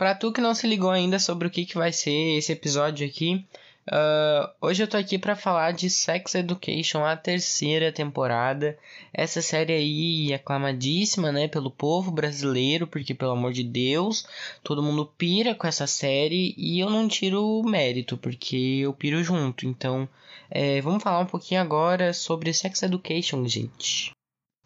Pra tu que não se ligou ainda sobre o que, que vai ser esse episódio aqui, uh, hoje eu tô aqui para falar de Sex Education, a terceira temporada. Essa série aí aclamadíssima, né, pelo povo brasileiro, porque pelo amor de Deus, todo mundo pira com essa série e eu não tiro o mérito, porque eu piro junto. Então, é, vamos falar um pouquinho agora sobre Sex Education, gente.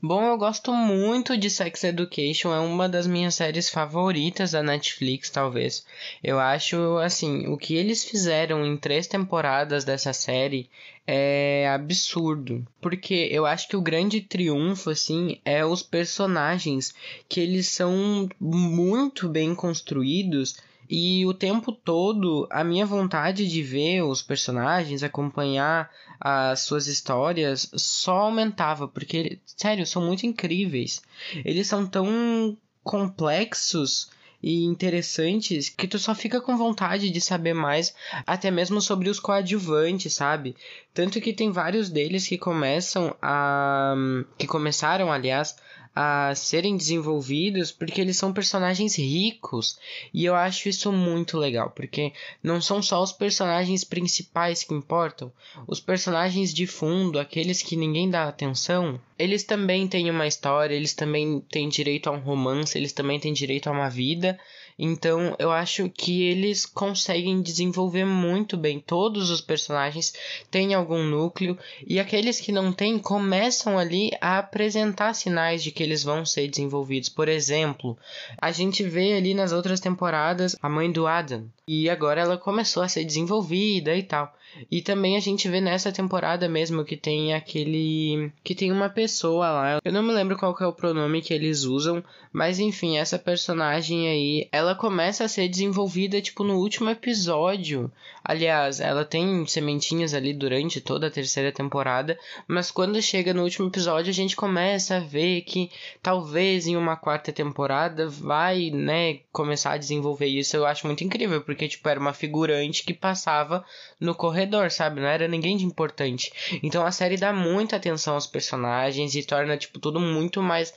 Bom, eu gosto muito de Sex Education, é uma das minhas séries favoritas da Netflix, talvez. Eu acho, assim, o que eles fizeram em três temporadas dessa série é absurdo. Porque eu acho que o grande triunfo, assim, é os personagens, que eles são muito bem construídos e o tempo todo, a minha vontade de ver os personagens, acompanhar as suas histórias, só aumentava, porque, sério, são muito incríveis. Eles são tão complexos e interessantes que tu só fica com vontade de saber mais, até mesmo sobre os coadjuvantes, sabe? Tanto que tem vários deles que começam a. que começaram, aliás, a serem desenvolvidos porque eles são personagens ricos. E eu acho isso muito legal porque não são só os personagens principais que importam, os personagens de fundo, aqueles que ninguém dá atenção, eles também têm uma história, eles também têm direito a um romance, eles também têm direito a uma vida então eu acho que eles conseguem desenvolver muito bem. Todos os personagens têm algum núcleo e aqueles que não têm começam ali a apresentar sinais de que eles vão ser desenvolvidos. Por exemplo, a gente vê ali nas outras temporadas a mãe do Adam e agora ela começou a ser desenvolvida e tal. E também a gente vê nessa temporada mesmo que tem aquele. que tem uma pessoa lá. Eu não me lembro qual é o pronome que eles usam, mas enfim, essa personagem aí, ela começa a ser desenvolvida tipo no último episódio. Aliás, ela tem sementinhas ali durante toda a terceira temporada, mas quando chega no último episódio a gente começa a ver que talvez em uma quarta temporada vai, né, começar a desenvolver isso. Eu acho muito incrível, porque tipo era uma figurante que passava no corredor redor, sabe? Não era ninguém de importante. Então a série dá muita atenção aos personagens e torna, tipo, tudo muito mais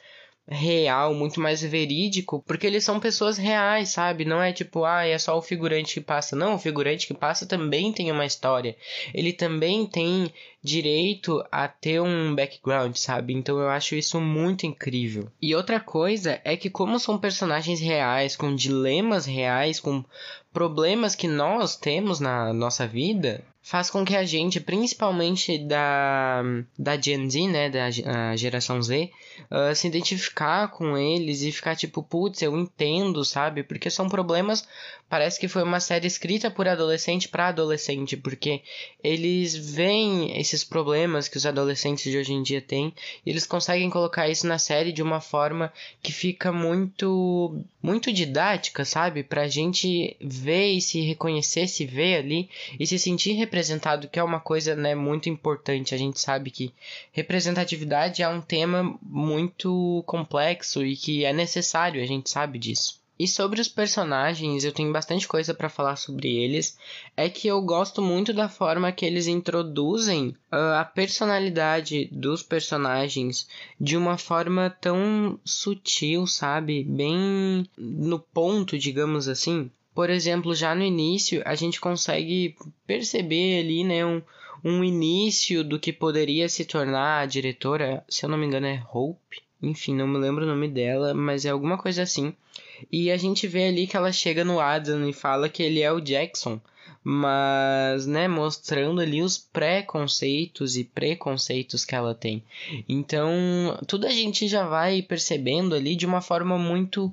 real, muito mais verídico, porque eles são pessoas reais, sabe? Não é tipo, ah, é só o figurante que passa. Não, o figurante que passa também tem uma história. Ele também tem direito a ter um background, sabe? Então eu acho isso muito incrível. E outra coisa é que como são personagens reais, com dilemas reais, com problemas que nós temos na nossa vida, faz com que a gente, principalmente da, da Gen Z, né, da geração Z, uh, se identificar com eles e ficar tipo, putz, eu entendo, sabe? Porque são problemas, parece que foi uma série escrita por adolescente para adolescente, porque eles veem esses problemas que os adolescentes de hoje em dia têm e eles conseguem colocar isso na série de uma forma que fica muito, muito didática, sabe? Pra gente ver e se reconhecer, se ver ali e se sentir representado, que é uma coisa né, muito importante. A gente sabe que representatividade é um tema muito complexo e que é necessário, a gente sabe disso. E sobre os personagens, eu tenho bastante coisa para falar sobre eles. É que eu gosto muito da forma que eles introduzem uh, a personalidade dos personagens de uma forma tão sutil, sabe? Bem no ponto, digamos assim. Por exemplo, já no início a gente consegue perceber ali, né, um, um início do que poderia se tornar a diretora, se eu não me engano é Hope, enfim, não me lembro o nome dela, mas é alguma coisa assim. E a gente vê ali que ela chega no Adam e fala que ele é o Jackson, mas, né, mostrando ali os pré-conceitos e preconceitos que ela tem. Então, tudo a gente já vai percebendo ali de uma forma muito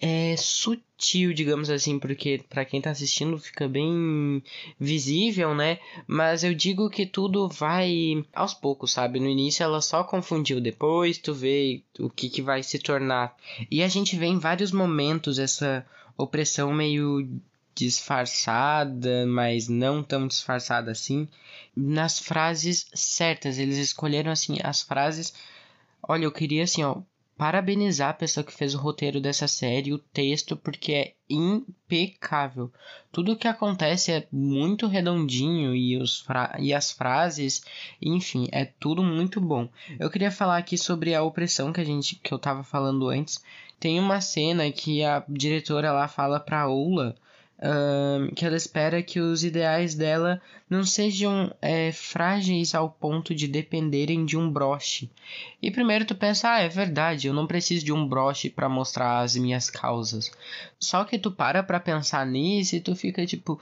é, sutil, digamos assim, porque para quem tá assistindo fica bem visível, né? Mas eu digo que tudo vai aos poucos, sabe? No início ela só confundiu, depois tu vê o que, que vai se tornar. E a gente vê em vários momentos essa opressão meio disfarçada, mas não tão disfarçada assim, nas frases certas. Eles escolheram assim as frases. Olha, eu queria assim, ó, parabenizar a pessoa que fez o roteiro dessa série, o texto, porque é impecável. Tudo que acontece é muito redondinho e, os e as frases, enfim, é tudo muito bom. Eu queria falar aqui sobre a opressão que a gente que eu tava falando antes. Tem uma cena que a diretora lá fala pra Ola que ela espera que os ideais dela não sejam é, frágeis ao ponto de dependerem de um broche. E primeiro tu pensa, ah, é verdade, eu não preciso de um broche para mostrar as minhas causas. Só que tu para pra pensar nisso e tu fica tipo,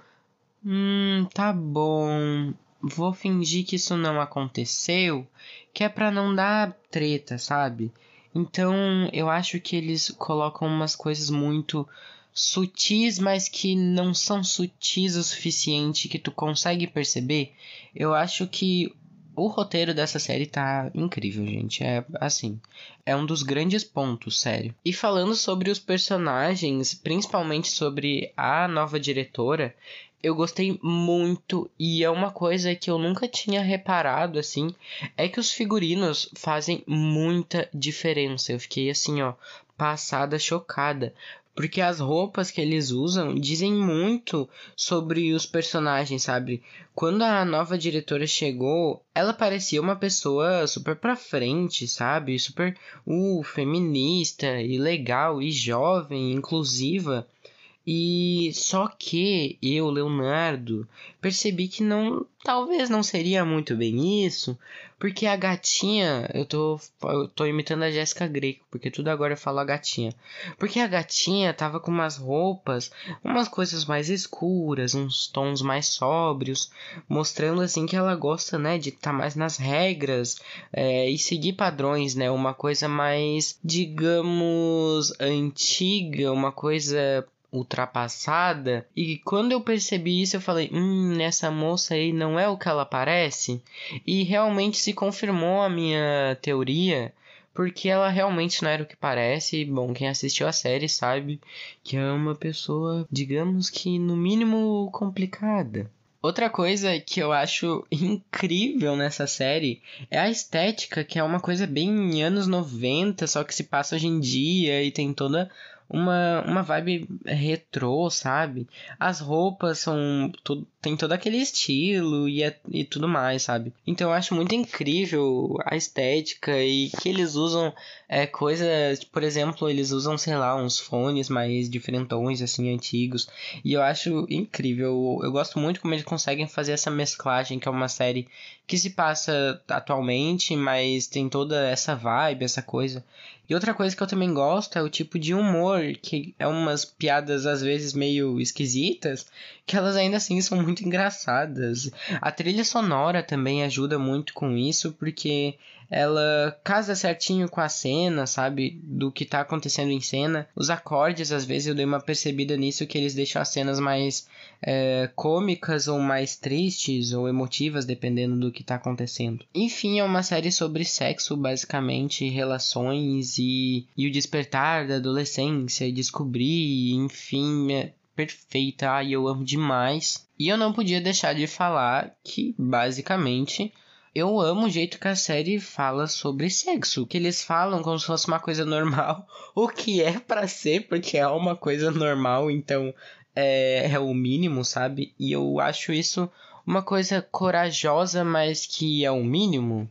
hum, tá bom, vou fingir que isso não aconteceu, que é para não dar treta, sabe? Então, eu acho que eles colocam umas coisas muito sutis, mas que não são sutis o suficiente que tu consegue perceber. Eu acho que o roteiro dessa série tá incrível, gente. É assim, é um dos grandes pontos, sério. E falando sobre os personagens, principalmente sobre a nova diretora, eu gostei muito e é uma coisa que eu nunca tinha reparado assim, é que os figurinos fazem muita diferença. Eu fiquei assim, ó, passada chocada, porque as roupas que eles usam dizem muito sobre os personagens, sabe? Quando a nova diretora chegou, ela parecia uma pessoa super pra frente, sabe? Super uh, feminista e legal e jovem, inclusiva. E só que eu, Leonardo, percebi que não, talvez não seria muito bem isso, porque a gatinha, eu tô, eu tô imitando a Jéssica Greco, porque tudo agora eu falo a gatinha. Porque a gatinha tava com umas roupas, umas coisas mais escuras, uns tons mais sóbrios, mostrando assim que ela gosta, né, de estar tá mais nas regras é, e seguir padrões, né, uma coisa mais, digamos, antiga, uma coisa ultrapassada. E quando eu percebi isso, eu falei: hum, essa moça aí não é o que ela parece. E realmente se confirmou a minha teoria. Porque ela realmente não era o que parece. Bom, quem assistiu a série sabe que é uma pessoa, digamos que no mínimo complicada. Outra coisa que eu acho incrível nessa série é a estética, que é uma coisa bem anos 90, só que se passa hoje em dia e tem toda uma, uma vibe retrô, sabe? As roupas são. Tudo, tem todo aquele estilo e, é, e tudo mais, sabe? Então eu acho muito incrível a estética e que eles usam é, coisas. Por exemplo, eles usam, sei lá, uns fones mais diferentões, assim, antigos. E eu acho incrível. Eu gosto muito como eles conseguem fazer essa mesclagem, que é uma série que se passa atualmente, mas tem toda essa vibe, essa coisa. E outra coisa que eu também gosto é o tipo de humor, que é umas piadas às vezes meio esquisitas, que elas ainda assim são muito engraçadas. A trilha sonora também ajuda muito com isso, porque ela casa certinho com a cena, sabe? Do que tá acontecendo em cena. Os acordes, às vezes, eu dei uma percebida nisso, que eles deixam as cenas mais é, cômicas ou mais tristes ou emotivas, dependendo do que tá acontecendo. Enfim, é uma série sobre sexo, basicamente, relações e, e o despertar da adolescência, e descobrir, enfim, é perfeita. Ai, eu amo demais. E eu não podia deixar de falar que, basicamente, eu amo o jeito que a série fala sobre sexo. Que eles falam como se fosse uma coisa normal. O que é para ser, porque é uma coisa normal, então é, é o mínimo, sabe? E eu acho isso uma coisa corajosa, mas que é o mínimo.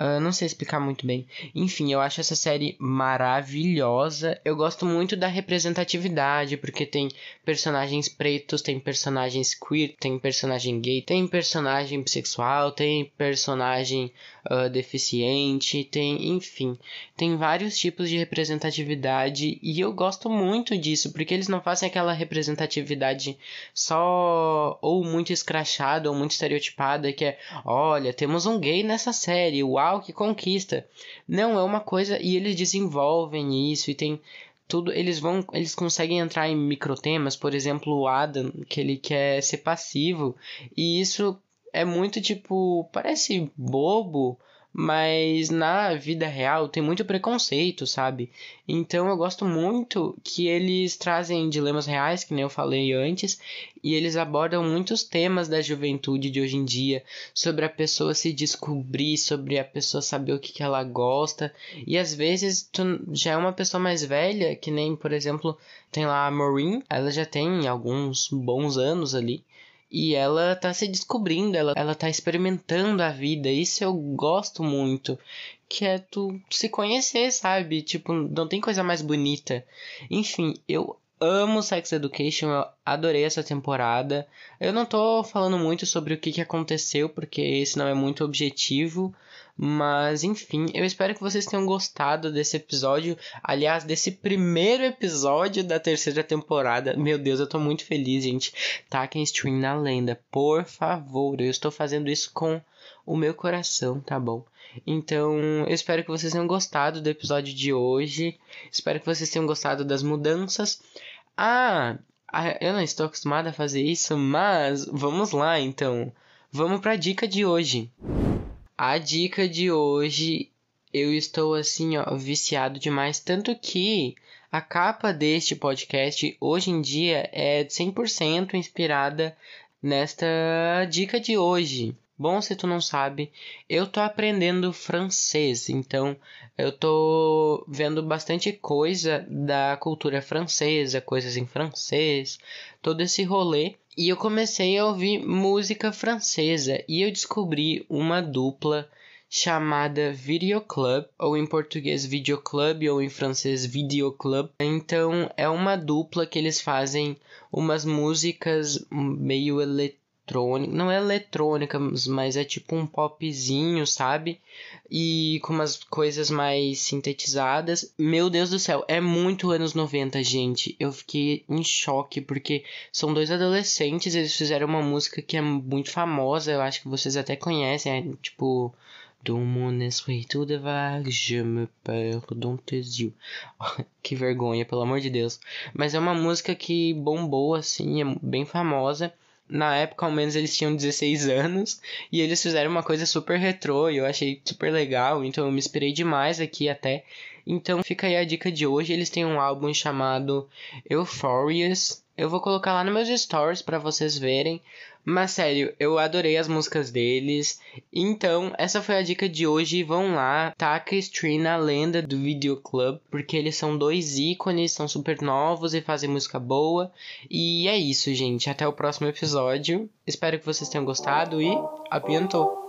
Uh, não sei explicar muito bem. Enfim, eu acho essa série maravilhosa. Eu gosto muito da representatividade, porque tem personagens pretos, tem personagens queer, tem personagem gay, tem personagem bissexual, tem personagem uh, deficiente, tem, enfim, tem vários tipos de representatividade e eu gosto muito disso, porque eles não fazem aquela representatividade só ou muito escrachada ou muito estereotipada, que é, olha, temos um gay nessa série, uau, que conquista. Não, é uma coisa e eles desenvolvem isso e tem tudo eles vão eles conseguem entrar em microtemas por exemplo o Adam que ele quer ser passivo e isso é muito tipo. Parece bobo, mas na vida real tem muito preconceito, sabe? Então eu gosto muito que eles trazem dilemas reais, que nem eu falei antes, e eles abordam muitos temas da juventude de hoje em dia, sobre a pessoa se descobrir, sobre a pessoa saber o que, que ela gosta, e às vezes tu já é uma pessoa mais velha, que nem, por exemplo, tem lá a Maureen, ela já tem alguns bons anos ali, e ela tá se descobrindo, ela, ela tá experimentando a vida. Isso eu gosto muito. Que é tu se conhecer, sabe? Tipo, não tem coisa mais bonita. Enfim, eu amo Sex Education, eu adorei essa temporada. Eu não tô falando muito sobre o que, que aconteceu, porque esse não é muito objetivo. Mas enfim, eu espero que vocês tenham gostado desse episódio. Aliás, desse primeiro episódio da terceira temporada. Meu Deus, eu tô muito feliz, gente. Taquem stream na lenda, por favor. Eu estou fazendo isso com o meu coração, tá bom? Então, eu espero que vocês tenham gostado do episódio de hoje. Espero que vocês tenham gostado das mudanças. Ah, eu não estou acostumada a fazer isso, mas vamos lá então. Vamos para a dica de hoje. A dica de hoje, eu estou assim, ó, viciado demais, tanto que a capa deste podcast hoje em dia é 100% inspirada nesta dica de hoje. Bom, se tu não sabe, eu tô aprendendo francês, então eu tô vendo bastante coisa da cultura francesa, coisas em francês, todo esse rolê. E eu comecei a ouvir música francesa e eu descobri uma dupla chamada Video Club, ou em português Video Club, ou em francês Video Club. Então é uma dupla que eles fazem umas músicas meio eletrônicas eletrônica, não é eletrônica, mas é tipo um popzinho, sabe? E com umas coisas mais sintetizadas. Meu Deus do céu, é muito anos 90, gente. Eu fiquei em choque porque são dois adolescentes, eles fizeram uma música que é muito famosa, eu acho que vocês até conhecem, é tipo Do mon esprit tout de vague, je me perds dans tes yeux. que vergonha, pelo amor de Deus. Mas é uma música que bombou assim, é bem famosa na época, ao menos, eles tinham 16 anos e eles fizeram uma coisa super retrô e eu achei super legal, então eu me inspirei demais aqui até. Então fica aí a dica de hoje, eles têm um álbum chamado Euphorious. Eu vou colocar lá nos meus stories para vocês verem. Mas sério, eu adorei as músicas deles. Então, essa foi a dica de hoje. Vão lá, taca Stream na lenda do Videoclub, porque eles são dois ícones, são super novos e fazem música boa. E é isso, gente. Até o próximo episódio. Espero que vocês tenham gostado e apiantou!